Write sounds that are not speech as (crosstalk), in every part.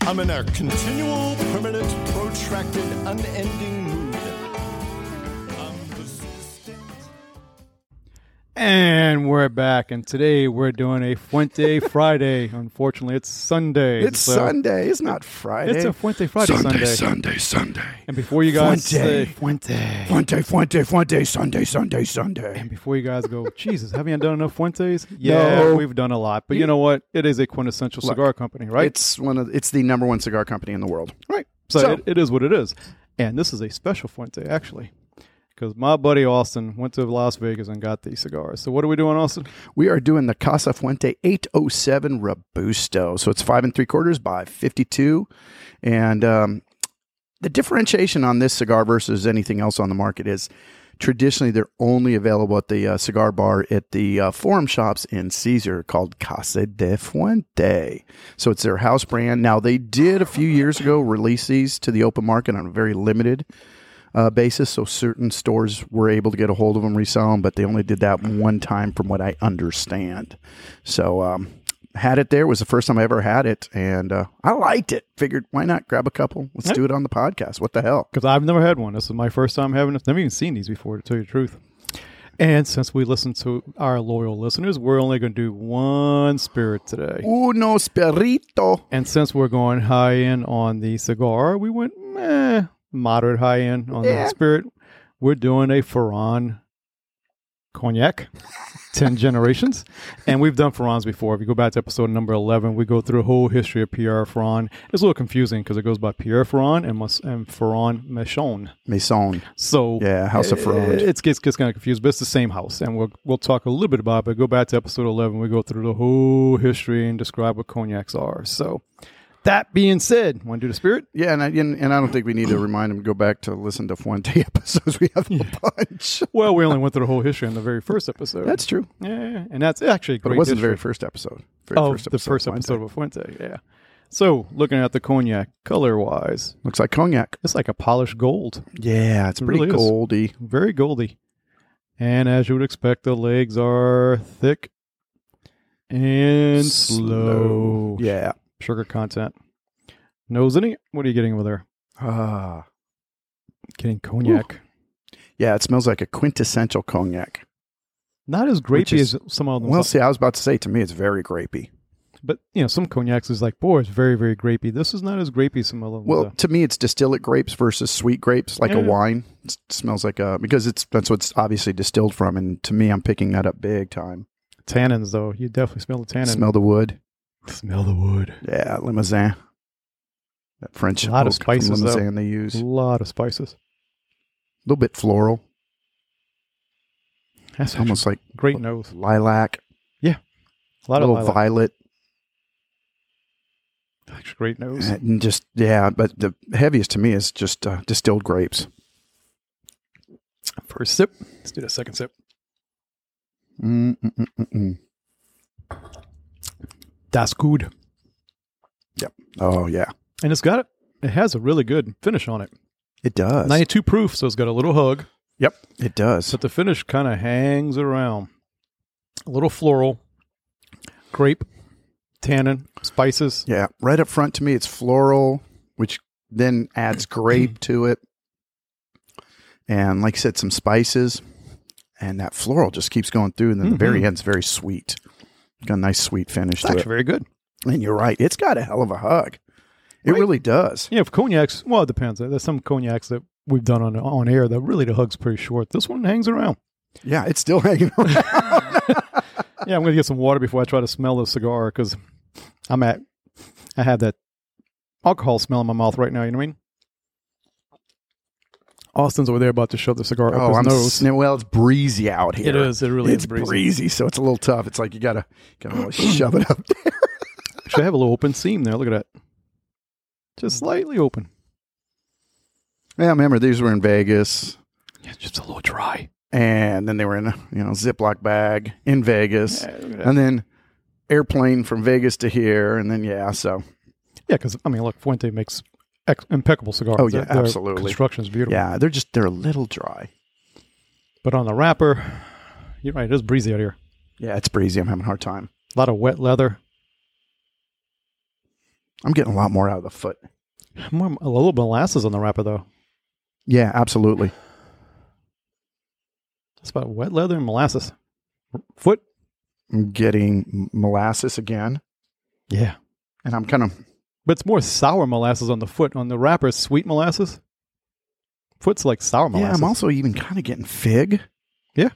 I'm in a continual, permanent, protracted, unending mood. And we're back, and today we're doing a Fuente (laughs) Friday. Unfortunately, it's Sunday. It's so Sunday. It's not Friday. It's a Fuente Friday Sunday. Sunday, Sunday. And before you guys say Fuente. Fuente, Fuente, Fuente, Fuente, Sunday, Sunday, Sunday. and before you guys go, (laughs) Jesus, haven't you done enough Fuentes? Yeah, No. we've done a lot, but you know what? It is a quintessential Look, cigar company, right? It's one of it's the number one cigar company in the world. Right. So, So- it, it is what it is. And this is a special Fuente, actually, because my buddy Austin went to Las Vegas and got these cigars. So what are we doing, Austin? We are doing the Casa Fuente 807 Robusto. So it's five and three quarters by 52. And um, the differentiation on this cigar versus anything else on the market is traditionally they're only available at the uh, cigar bar at the uh, forum shops in Caesar called Casa de Fuente. So it's their house brand. Now, they did a few years ago release these to the open market on a very limited uh, basis. So certain stores were able to get a hold of them, resell them, but they only did that one time, from what I understand. So um, had it there was the first time I ever had it, and uh, I liked it. Figured why not grab a couple? Let's do it on the podcast. What the hell? Because I've never had one. This is my first time having it. Never even seen these before, to tell you the truth. And since we listen to our loyal listeners, we're only going to do one spirit today. Uno Spirito. And since we're going high end on the cigar, we went meh, moderate high end on Yeah. the spirit. We're doing a Ferrand cognac, (laughs) 10 generations. And we've done Ferrands before. If you go back to episode number 11, we go through a whole history of Pierre Ferrand. It's a little confusing because it goes by Pierre Ferrand and, Mas- and Ferrand Machon. Maison. So Yeah, House of Ferrand. It's gets, gets kind of confused, but it's the same house, and we'll we'll talk a little bit about it. But go back to episode eleven, we go through the whole history and describe what cognacs are. So, that being said, want to do the spirit? Yeah, and I, and, and I don't think we need to remind them to go back to listen to Fuente (laughs) episodes. We have a bunch. Well, we only went through the whole history in the very first episode. That's true. yeah, yeah, yeah. and that's actually a But it wasn't the very first episode. Very Oh, the first Fuente. episode of Fuente. Yeah. So, looking at the cognac color wise, Looks like cognac. it's like a polished gold, Yeah, it's It pretty really is. goldy. very goldy, and as you would expect, the legs are thick and slow. Yeah. Sugar content. Nose any? What are you getting over there? Ah. Getting cognac. Yeah, it smells like a quintessential cognac. Not as grapey is- as some of them. Well, see, I was about to say, to me, it's very grapey. but you know, some cognacs is like, boy, it's very, very grapey. This is not as grapey as some of them. Well, to me, it's distillate grapes versus sweet grapes, like Yeah. a wine. It smells like a because it's that's what's obviously distilled from, and to me, I'm picking that up big time. tannins, though, you definitely smell the tannin. Smell the wood. Smell the wood. Yeah, Limousin. That French A lot of spices, though. Limousin they use. A lot of spices. A little bit floral, That's almost like great nose. lilac, Yeah, A lot a of little lilac. violet, Actually, great nose. and just yeah. But the heaviest to me is just uh, distilled grapes. First sip. Let's do the second sip. Mm, mm, mm, mm, mm. That's good. Yep. Oh yeah, And it's got it. It has a really good finish on it. it does. 92 proof, so it's got a little hug. Yep, it does. But the finish kind of hangs around. A little floral, grape, tannin, spices. Yeah, right up front to me, it's floral, which then adds (clears throat) grape to it, and like I said, some spices, and that floral just keeps going through, and then the very Mhm. end's very sweet. Got a nice sweet finish It's to actually it. very good. And you're right, it's got a hell of a hug. It Right. really does. Yeah, for cognacs, well, it depends. There's some cognacs that we've done on on air that really the hug's pretty short. This one hangs around. Yeah, it's still (laughs) hanging around. (laughs) Yeah, I'm going to get some water before I try to smell the cigar because I'm at, I have that alcohol smell in my mouth right now. You know what I mean? Austin's over there about to shove the cigar oh, up I'm nose. sn- well, it's breezy out here. It is. It really it's is breezy. breezy. so it's a little tough. It's like you gotta gotta really (clears throat) shove it up there. Should have a little open seam there. Look at that. Just slightly open. Yeah, I remember these were in Vegas. Yeah, just a little dry. and then they were in a you know Ziploc bag in Vegas, Yeah, look at that. and then airplane from Vegas to here, and then yeah, so Yeah, because I mean, look, Fuente makes ex- impeccable cigars. Oh, yeah, their absolutely. Construction's beautiful. yeah, they're just they're a little dry. But on the wrapper, you're right. It is breezy out here. Yeah, it's breezy. I'm having a hard time. A lot of wet leather. I'm getting a lot more out of the foot. More, a little molasses on the wrapper though. Yeah, absolutely. That's about wet leather and molasses. Foot. I'm getting molasses again, Yeah. and I'm kind of But it's more sour molasses on the foot. On the wrapper, sweet molasses. Foot's like sour molasses. yeah. I'm also even kind of getting fig. Yeah.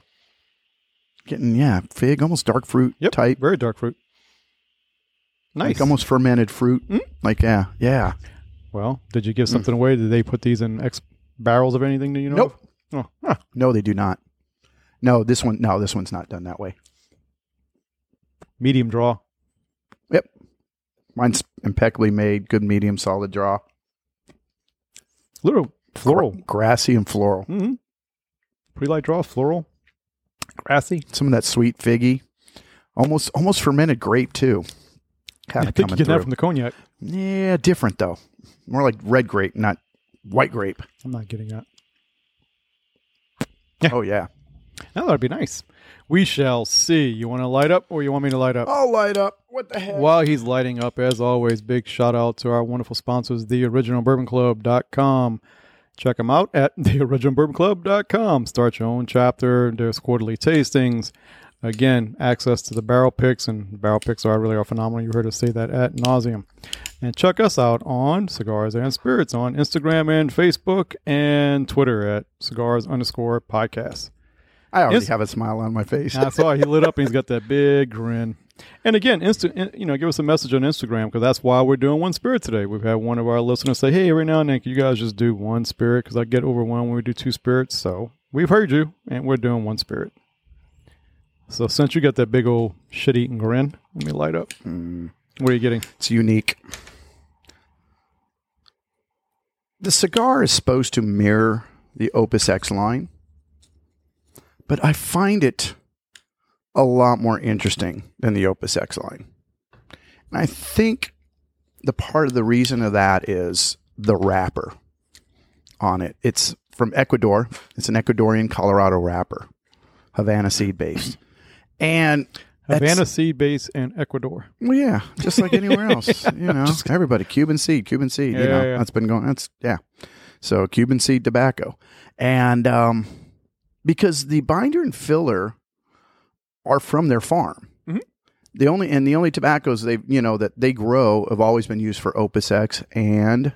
getting yeah fig, almost dark fruit yep, type, Very dark fruit. Nice. like almost fermented fruit. Mm. Like yeah, yeah. well, did you give something away? Did they put these in X barrels of anything? Do you know? Nope. Oh, huh. No, they do not. No, this one. No, this one's not done that way. Medium draw. Mine's impeccably made, good medium, solid draw, Little floral. Gra- grassy and floral. Mm-hmm. Pretty light draw. Floral. Grassy. Some of that sweet figgy, almost almost fermented grape too. Kind I of think you coming get that from the cognac. yeah, different though. More like red grape, not white grape. I'm not getting that. Yeah. Oh yeah. That would be nice. We shall see. You want to light up or you want me to light up? I'll light up. What the heck? While he's lighting up, as always, big shout out to our wonderful sponsors, theoriginalbourbonclub.com. Check them out at (laughs) theoriginalbourbonclub.com. Start your own chapter. There's quarterly tastings. Again, access to the barrel picks, and barrel picks are really are phenomenal. You heard us say that at nauseum. And check us out on Cigars and Spirits on Instagram and Facebook and Twitter at cigars underscore podcast. I already Yes. have a smile on my face. I saw he lit up and he's got that (laughs) big grin. And again, insta- you know, give us a message on Instagram because that's why we're doing one spirit today. We've had one of our listeners say, "Hey, every now and then, can you guys just do one spirit?" Because I get overwhelmed when we do two spirits. So we've heard you, and we're doing one spirit. So since you got that big old shit-eating grin, let me light up. Mm. What are you getting? It's unique. The cigar is supposed to mirror the Opus X line, but I find it a lot more interesting than the Opus X line. And I think the part of the reason of that is the wrapper on it. It's from Ecuador. It's an Ecuadorian Colorado wrapper, Havana seed based. And Havana seed base and Ecuador. well, yeah, just like anywhere (laughs) else, you know. everybody, Cuban seed, Cuban seed. you Yeah, know, yeah. that's been going. That's yeah. So Cuban seed tobacco, and um, because the binder and filler are from their farm. Mhm. The only and the only tobaccos they you know that they grow have always been used for Opus X and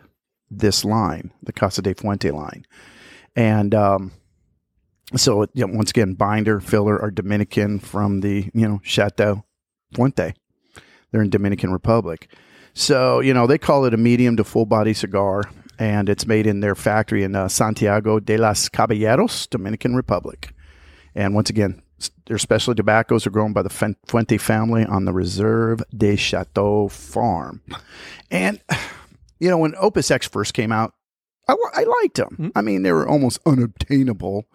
this line, the Casa de Fuente line, and um, so you know, once again, binder filler are Dominican from the you know Chateau Fuente. They're in Dominican Republic. So, you know, they call it a medium to full body cigar, and it's made in their factory in uh, Santiago de los Caballeros, Dominican Republic. And once again, their specialty tobaccos are grown by the Fuente family on the Reserve de Chateau farm. And, you know, when Opus X first came out, I, I liked them. I mean, they were almost unobtainable.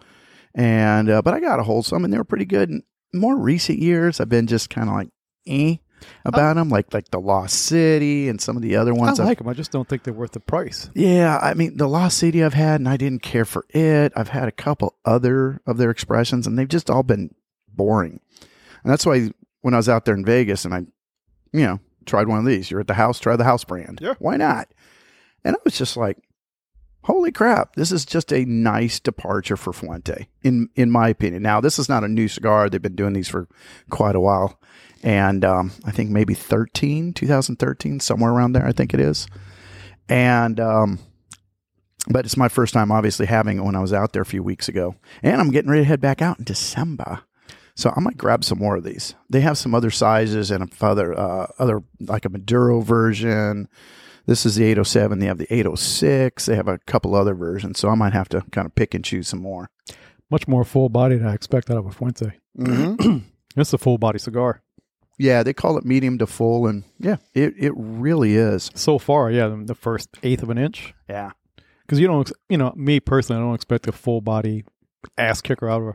And, uh, but I got a hold of some and they were pretty good. And more recent years, I've been just kind of like, eh Oh. about them, like like the Lost City and some of the other I ones. I've- like them. I just don't think they're worth the price. yeah, I mean the Lost City I've had, and I didn't care for it. I've had a couple other of their expressions, and they've just all been boring. And that's why when I was out there in Vegas, and I, you know, tried one of these. You're at the house, try the house brand. Yeah. why not? And I was just like, holy crap, this is just a nice departure for Fuente, in in my opinion. Now, this is not a new cigar; they've been doing these for quite a while, and um, I think maybe 13, 2013, somewhere around there. I think it is, and um, but it's my first time, obviously, having it when I was out there a few weeks ago, and I'm getting ready to head back out in December. So I might grab some more of these. They have some other sizes and a other uh, other like a Maduro version. This is the 807. They have the 806. They have a couple other versions. So I might have to kind of pick and choose some more. Much more full body than I expect out of a Fuente. (clears throat) It's a full body cigar. Yeah, they call it medium to full, and yeah, it, it really is. So far, yeah, the- first eighth of an inch. Yeah, Because you don't, you know, me personally, I don't expect a full body ass kicker out of a.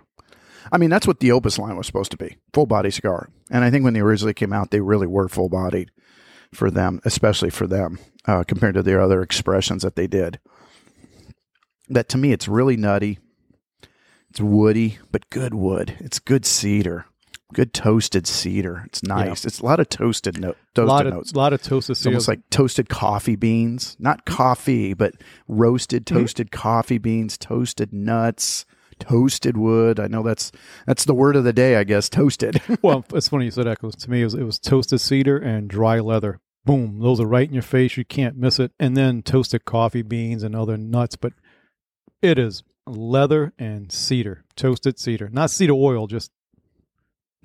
I mean that's what the Opus line was supposed to be, full body cigar. And I think when they originally came out, they really were full bodied for them, especially for them uh, compared to their other expressions that they did. That to me, it's really nutty. It's woody, but good wood. It's good cedar. Good toasted cedar. It's nice. It's a lot of toasted no, A toasted lot of notes. A lot of toasted It's almost like toasted coffee beans, not coffee, but roasted Mm-hmm. toasted coffee beans, toasted nuts, toasted wood. I know that's that's the word of the day, I guess. Toasted. (laughs) well, it's funny you said that because to me it was, it was toasted cedar and dry leather. Boom, those are right in your face. You can't miss it. And then toasted coffee beans and other nuts, but it is leather and cedar, toasted cedar, not cedar oil, just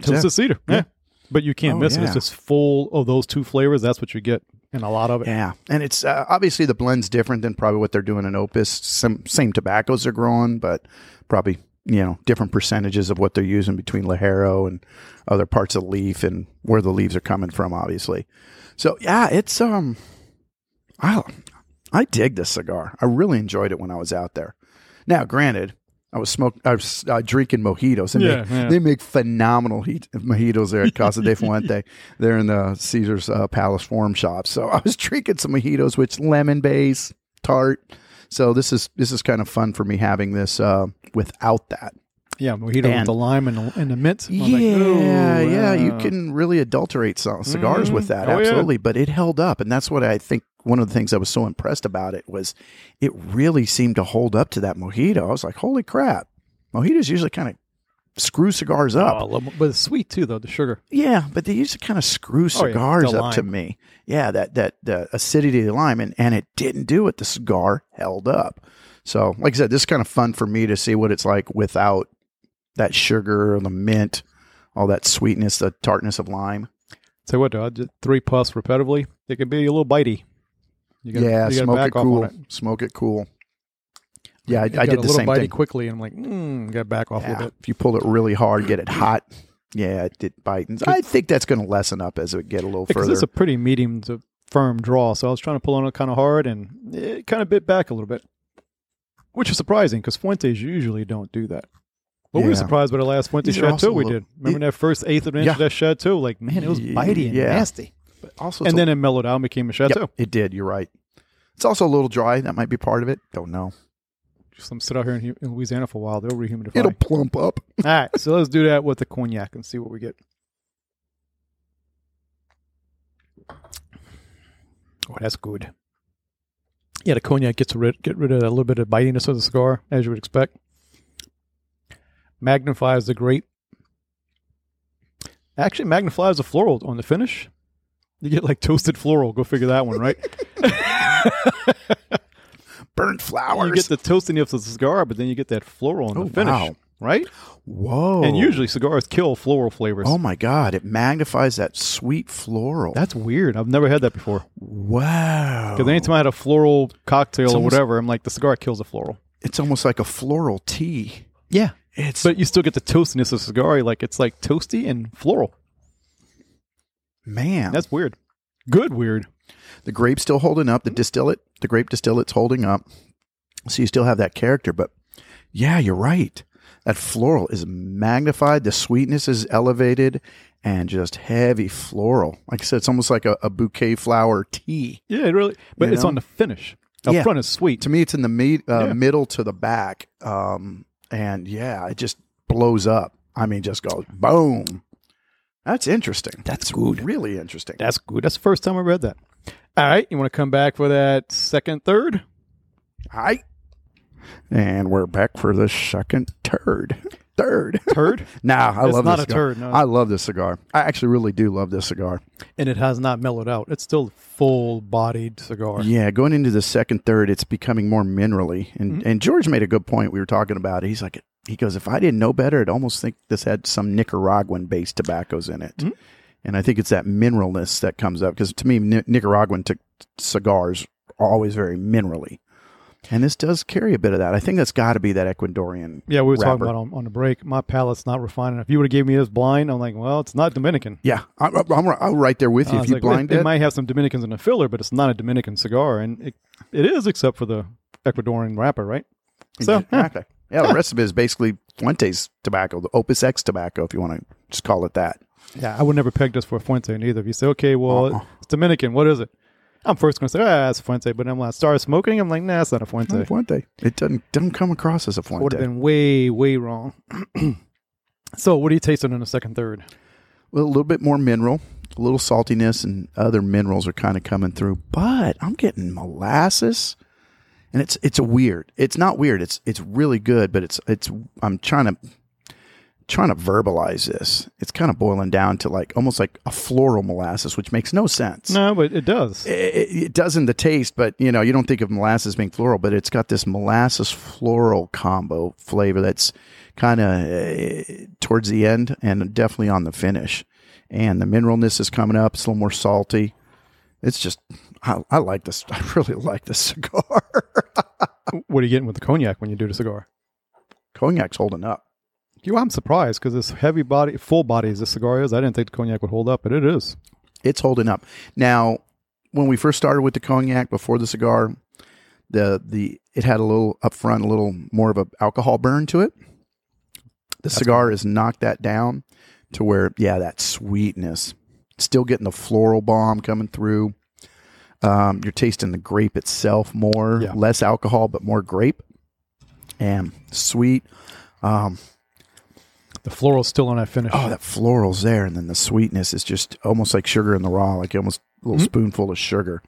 toasted Yeah. cedar. Yeah. Yeah. but you can't Oh, miss it. It's just full of those two flavors. That's what you get in a lot of it. yeah, and it's uh, obviously the blend's different than probably what they're doing in Opus. Some same tobaccos are growing, but probably you know different percentages of what they're using between Ligero and other parts of the leaf and where the leaves are coming from. Obviously, so yeah, it's um, I I dig this cigar. I really enjoyed it when I was out there. Now, granted, I was smoking, I was uh, drinking mojitos, and Yeah, they, yeah. they make phenomenal heat, mojitos there at Casa de (laughs) Fuente. They're in the Caesar's uh, Palace Forum shop. So I was drinking some mojitos, which lemon base, tart. So this is this is kind of fun for me having this uh, without that. Yeah, mojito with And- the lime and the, and the mint. I'm Yeah, like, "Ooh, yeah, you can really adulterate some cigars Mhm. with that, Oh, yeah. absolutely. But it held up, and that's what I think. One of the things I was so impressed about it was it really seemed to hold up to that mojito. I was like, "Holy crap!" Mojitos usually kind of screw cigars Oh, up. Love- but it's sweet too, though the sugar. Yeah, but they used to kind of screw Oh, yeah, cigars up to me. Yeah, that that the acidity of the lime, and, and it didn't do it. The cigar held up. So, like I said, this is kind of fun for me to see what it's like without that sugar, the mint, all that sweetness, the tartness of lime. You what, did three puffs repetitively. It can be a little bitey. You gotta, yeah, you smoke back it cool. it. Smoke it cool. Yeah, I, I did the same thing. quickly, and I'm like, mm, got back off a little bit. if you pull it really hard, get it hot. Yeah, it did bite. And I think that's going to lessen up as it get a little Because further. it's a pretty medium to firm draw, so I was trying to pull on it kind of hard, and it kind of bit back a little bit, which is surprising because Fuentes usually don't do that. But we were surprised by the last Fuente These are also we little- did. Remember that first eighth of an inch Yeah. of that Chateau? Like, man, it was bitey and Yeah. nasty. But also, it's And a- then it mellowed out and became a Chateau. Yep, it did. You're right. It's also a little dry. That might be part of it. Don't know. Just let 'em sit out here in, Hu- in Louisiana for a while. They'll rehumidify. It'll plump up. (laughs) All right, so let's do that with the cognac and see what we get. Oh, that's good. Yeah, the cognac gets rid get rid of a little bit of bitiness of the cigar, as you would expect. Magnifies the grape. Actually, magnifies the floral on the finish. You get like toasted floral. Go figure that one, right? (laughs) Burnt flowers. you get the toastiness of the cigar, but then you get that floral on Oh, the finish, wow. right? Whoa. And usually cigars kill floral flavors. Oh my God! It magnifies that sweet floral. That's weird. I've never had that before. wow. Because anytime I had a floral cocktail It's or whatever, I'm like, the cigar kills the floral. It's almost like a floral tea. Yeah. It's But you still get the toastiness of cigar. Like, it's like toasty and floral. man. That's weird. Good weird. the grape's still holding up. The distillate, the grape distillate's holding up. So you still have that character. But yeah, you're right. That floral is magnified. The sweetness is elevated, and just heavy floral. Like I said, it's almost like a, a bouquet flower tea. Yeah, it really. But You it's know? on the finish. Up Yeah. front is sweet. To me, it's in the me- uh, Yeah. middle to the back. Um, and yeah, it just blows up. I mean, just goes boom. That's interesting. That's It's good. Really interesting. That's good. That's the first time I read that. All right. You want to come back for that second, third? Hi. And we're back for the second turd. Third. (laughs) Turd? Nah, I It's love not this a cigar. turd, no. I love this cigar. I actually really do love this cigar. and it has not mellowed out. It's still full bodied cigar. Yeah, going into the second third, it's becoming more minerally. And Mm-hmm. and George made a good point. We were talking about it. He's like, he goes, if I didn't know better, I'd almost think this had some Nicaraguan based tobaccos in it. Mhm. And I think it's that mineralness that comes up because to me, Nicaraguan t- cigars are always very minerally. And this does carry a bit of that. I think that's got to be that Ecuadorian. Yeah, we were talking about on, on the break. My palate's not refined enough. If you would have gave me this blind, I'm like, well, it's not Dominican. Yeah, I'm, I'm, I'm right there with you. I If you like, blind it, it, might have some Dominicans in the filler, but it's not a Dominican cigar, and it, it is except for the Ecuadorian wrapper, right? So, yeah. Exactly. Yeah, the rest of it is basically Fuentes tobacco, the Opus X tobacco, if you want to just call it that. yeah, I would never peg this for a Fuente either. If you say, okay, well, Uh-uh. it's Dominican, what is it? I'm first going to say, ah, it's a Fuente, but I'm like, start smoking. I'm like, nah, it's not a Fuente. Not a Fuente. It doesn't doesn't come across as a I would have been way, way wrong. (clears throat) So, what are you tasting in the second third? Well, a little bit more mineral, a little saltiness, and other minerals are kind of coming through. But I'm getting molasses, and it's it's a weird. It's not weird. It's it's really good, but it's it's. I'm trying to trying to verbalize this. It's kind of boiling down to like almost like a floral molasses, which makes no sense. No, but it does. It, it does in the taste, but you know you don't think of molasses being floral, but it's got this molasses floral combo flavor that's kind of uh, towards the end and definitely on the finish. And the mineralness is coming up. It's a little more salty. It's just I, I like this. (laughs) I really like this cigar. (laughs) what are you getting with the cognac when you do the cigar? Cognac's holding up. You, I'm surprised because this heavy body, full body as this cigar is. I didn't think the cognac would hold up, but it is. It's holding up. Now, when we first started with the cognac before the cigar, the the it had a little up front, a little more of a alcohol burn to it. The cigar has knocked that down to where, yeah, that sweetness. Still getting the floral bomb coming through. Um, you're tasting the grape itself more, Yeah. less alcohol, but more grape and sweet. Um, The floral's still on that finish. oh, that floral's there, and then the sweetness is just almost like sugar in the raw, like almost a little spoonful of sugar.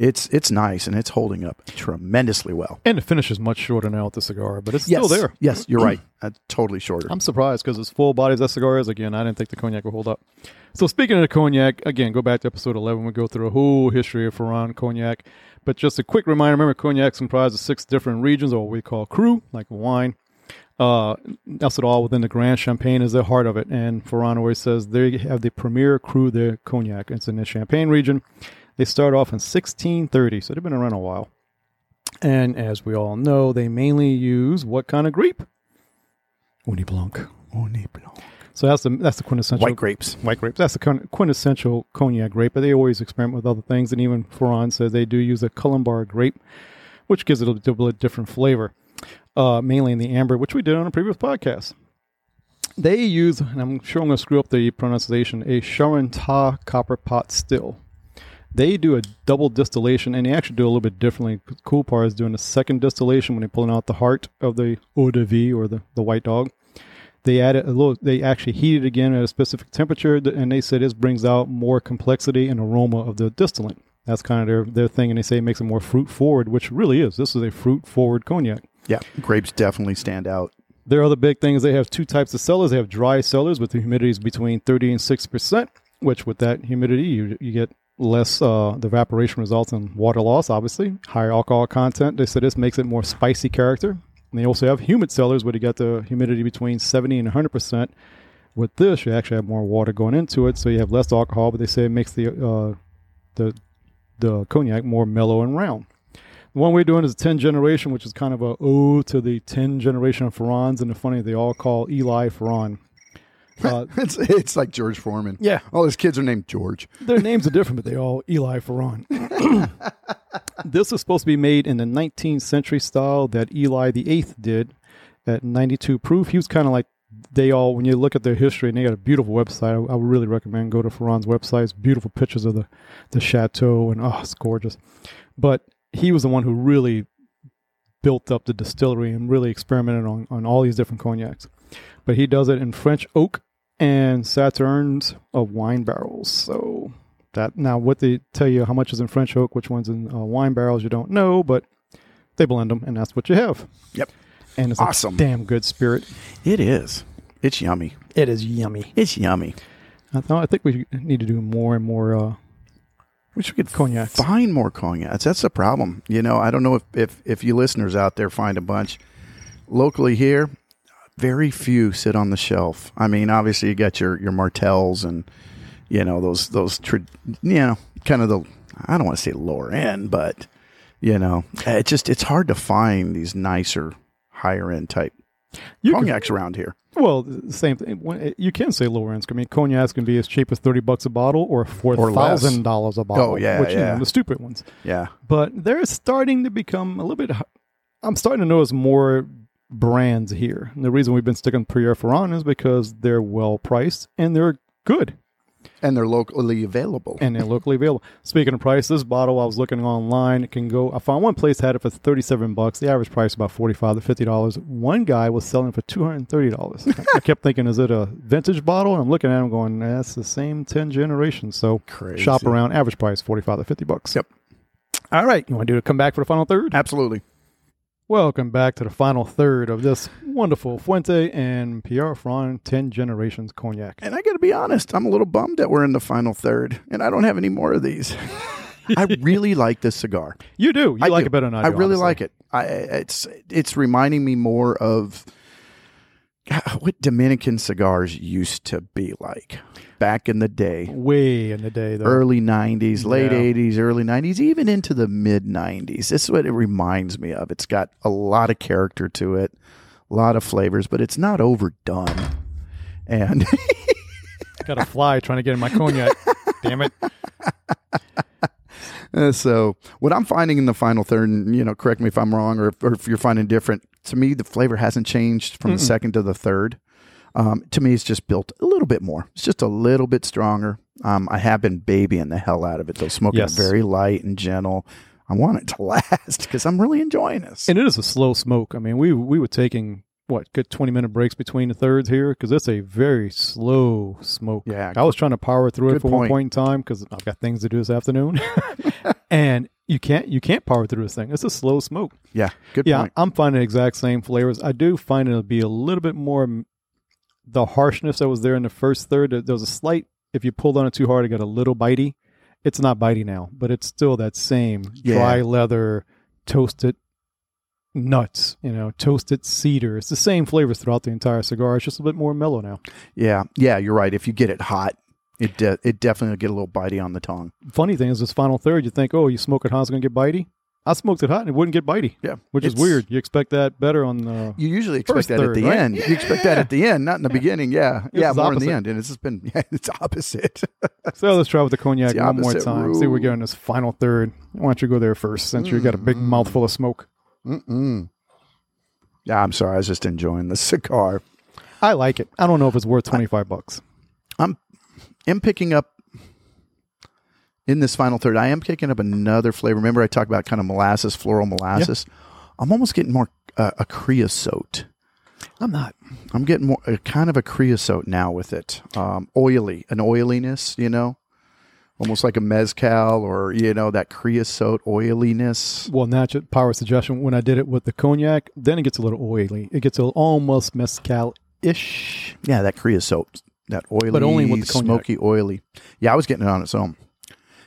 It's it's nice and it's holding up tremendously well. and the finish is much shorter now with the cigar, but it's Yes, still there. Yes, you're right. (clears throat) Uh, totally shorter. I'm surprised because as full body as that cigar is, again, I didn't think the cognac would hold up. So speaking of the cognac, again, go back to episode 11. We go through a whole history of Ferrand cognac. But just a quick reminder, remember cognac comprises of six different regions, or what we call cru, like wine. Uh, that's it all within the Grande Champagne is the heart of it. And Ferrand always says they have the premier cru de cognac. It's in the Champagne region. They start off in 1630, so they've been around a while. And as we all know, they mainly use what kind of grape? Ugni Blanc. Ugni Blanc. So that's the that's the quintessential White grapes. White grapes. That's the quintessential cognac grape. But they always experiment with other things, and even Ferrand says they do use a Colombard grape, which gives it a little bit different flavor, uh, mainly in the amber, which we did on a previous podcast. They use, and I'm sure I'm going to screw up the pronunciation, a Charenta copper pot still. They do a double distillation, and they actually do a little bit differently. The cool part is doing a second distillation when they're pulling out the heart of the eau de vie or the, the white dog they added a little they actually heat it again at a specific temperature and they said this brings out more complexity and aroma of the distillant that's kind of their, their thing and they say it makes it more fruit forward which really is this is a fruit forward cognac Yeah, grapes definitely stand out. their other big thing is they have two types of cellars they have dry cellars with the humidities between 30 and 6 percent which with that humidity you, you get less uh, the evaporation results in water loss obviously. Higher alcohol content. They said this makes it more spicy character. And they also have humid cellars where you get the humidity between 70 and 100 percent. With this you actually have more water going into it so you have less alcohol but they say it makes the uh, the the cognac more mellow and round the one we're doing is 10 generation, which is kind of a ode to the 10 generation of Ferrands. And the funny, they all call Eli Ferrand. (laughs) Uh, It's it's like George Foreman. yeah, All his kids are named George. their names are different, but they all Eli Ferrand. (laughs) this is supposed to be made in the 19th century style that Eli the Eighth did at 92 proof. He was kind of like they all. When you look at their history, and they got a beautiful website. I, I would really recommend go to Ferrand's website. It's beautiful pictures of the the chateau, and oh, it's gorgeous. But he was the one who really built up the distillery and really experimented on, on all these different cognacs. But he does it in French oak and Sauternes of wine barrels. So that now what they tell you how much is in French oak, which one's in uh, wine barrels, you don't know, but they blend them, and that's what you have. Yep. And it's Awesome. a damn good spirit. It is. It's yummy. It is yummy. It's yummy. I thought I think we need to do more and more. Uh, We could Cognacs. find more cognacs. That's the problem. You know, I don't know if, if, if you listeners out there find a bunch. Locally here, very few sit on the shelf. I mean, obviously you got your, your Martells and, you know, those, those, you know, kind of the, I don't want to say lower end, but, you know, it just, it's hard to find these nicer, higher end type you can, cognacs around here. well, same thing. When- eh, You can say lower ends. I mean, cognacs can be as cheap as thirty bucks a bottle or four thousand dollars a bottle. Oh, yeah, which you know the stupid ones. Yeah. but they're starting to become a little bit. I'm starting to notice more brands here. And the reason we've been sticking Pierre Ferrand is because they're well priced and they're good. And they're locally available. and they're locally available. Speaking of price, this bottle I was looking online. Can go. I found one place had it for thirty-seven bucks. The average price about forty-five to fifty dollars. One guy was selling for two hundred and thirty dollars. (laughs) I kept thinking, is it a vintage bottle? And I'm looking at him, going, that's the same ten generations. So Crazy. shop around. Average price forty-five to fifty bucks. Yep. All right, you want to do a come back for the final third? Absolutely. Welcome back to the final third of this wonderful Fuente and Pierre Ferrand 10 Generations Cognac. And I got to be honest, I'm a little bummed that we're in the final third, and I don't have any more of these. (laughs) I really like this cigar. You do. You I like do. it better than I I really honestly. like it. I it's it's reminding me more of God, what Dominican cigars used to be like back in the day. Way in the day, though. Early 90s, late Yeah. 80s, early 90s, even into the mid 90s. This is what it reminds me of. It's got a lot of character to it, a lot of flavors, but it's not overdone. And Got a fly trying to get in my cognac. (laughs) Damn it. Uh, so what I'm finding in the final third, and you know, correct me if I'm wrong, or if, or if you're finding different. To me, the flavor hasn't changed from the second to the third. Um, to me, it's just built a little bit more. It's just a little bit stronger. Um, I have been babying the hell out of it, though, smoking Yes. it very light and gentle. I want it to (laughs) last because I'm really enjoying this. And it is a slow smoke. I mean, we we were taking what good twenty minute breaks between the thirds here because it's a very slow smoke. Yeah, I was trying to power through it for one point. point in time because I've got things to do this afternoon, (laughs) and you can't you can't power through this thing. It's a slow smoke. yeah, good yeah, point. I'm finding the exact same flavors. I do find it to be a little bit more the harshness that was there in the first third. There there was a slight if you pulled on it too hard, it got a little bitey. It's not bitey now, but it's still that same Yeah. dry leather, toasted nuts, you know, toasted cedar. It's the same flavors throughout the entire cigar. It's just a bit more mellow now. Yeah, yeah, you're right. If you get it hot, it de- it definitely will get a little bitey on the tongue. Funny thing is, this final third, you think, oh, you smoke it hot, it's going to get bitey. I smoked it hot and it wouldn't get bitey, Yeah, which is weird. You expect that better on the. You usually expect that third, at the right? end. You expect that at the end, not in the beginning. Yeah, This yeah, more in the end, and it's just been (laughs) yeah, it's opposite. (laughs) So let's try with the cognac the one more time. See, we're rule. getting this final third. Why don't you go there first, since you got a big mm. mouthful of smoke? Mm-mm. Yeah, I'm sorry. I was just enjoying the (laughs) cigar. I like it. I don't know if it's worth twenty five bucks. I'm am picking up in this final third. I am picking up another flavor. Remember, I talked about kind of molasses, floral molasses. I'm almost getting more uh, a creosote. I'm not. I'm getting more a kind of a creosote now with it. Um, oily, an oiliness, you know, almost like a mezcal or you know that creosote oiliness. Well, natural power suggestion. When I did it with the cognac, then it gets a little oily. It gets a, almost mezcal ish. Yeah, that creosote, that oily, But only with the cognac. smoky, oily. Yeah, I was getting it on its own.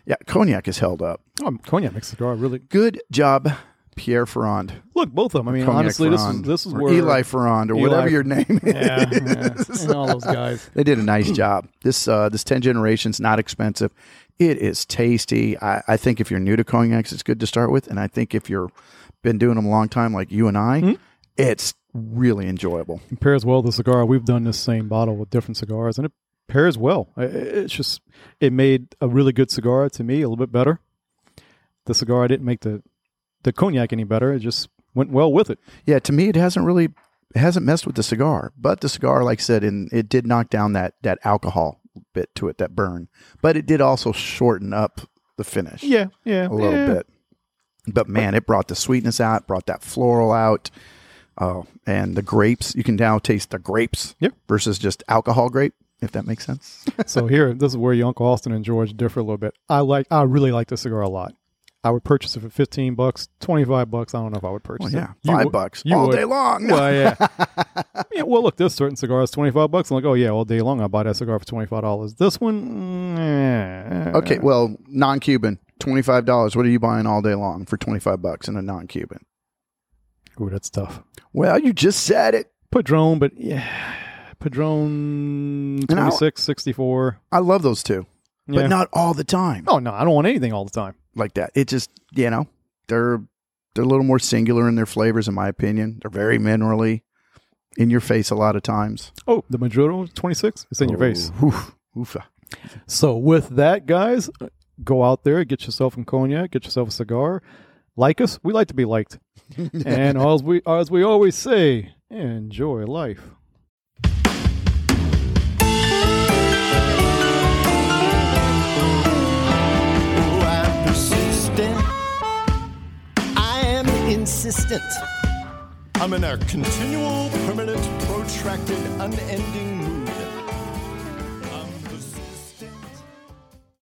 Yeah, cognac is held up. Oh, cognac makes the cigar really. Good job, Pierre Ferrand. Look, both of them. I mean, Cognac honestly, this is this is where Eli Ferrand or Eli whatever your name is. Yeah, yeah, (laughs) and all those guys. They did a nice job. This uh, this ten generations not expensive. It is tasty. I, I think if you're new to cognacs, it's good to start with, and I think if you're been doing them a long time, like you and I, Hmm? it's really enjoyable. It pairs well with the cigar. We've done this same bottle with different cigars, and it pairs well. It's just it made a really good cigar to me, a little bit better. The cigar I didn't make the the cognac any better. It just went well with it. Yeah, to me, it hasn't really it hasn't messed with the cigar, but the cigar, like I said, and it did knock down that that alcohol bit to it, that burn, but it did also shorten up the finish. Yeah, yeah, a little yeah. bit. But man, it brought the sweetness out, brought that floral out. Oh, and the grapes, you can now taste the grapes Yep. versus just alcohol grape, if that makes sense. so here, this is where your Uncle Austin and George differ a little bit. I like, I really like this cigar a lot. I would purchase it for fifteen bucks, twenty five bucks. I don't know if I would purchase Well, yeah, it. Five would- bucks you all would. day long. Well, yeah. (laughs) yeah. Well, look, this certain cigar is twenty five bucks. I'm like, oh yeah, all day long. I buy that cigar for twenty five dollars. This one, eh. Okay, well, non-Cuban, twenty-five dollars. What are you buying all day long for twenty-five bucks in a non-Cuban? Ooh, that's tough. Well, you just said it. Padron, but yeah, Padron And I'll- 26, 64. I love those two, Yeah. but not all the time Oh no, I don't want anything all the time. like that. It just, you know, they're they're a little more singular in their flavors, in my opinion. They're very minerally, in your face a lot of times. Oh, the Maduro 26. It's in your oh, face. Oh, oof. So with that, guys, go out there, get yourself some cognac, get yourself a cigar. Like us, we like to be liked. (laughs) and as we as we always say, enjoy life. Consistent. I'm in a continual, permanent, protracted, unending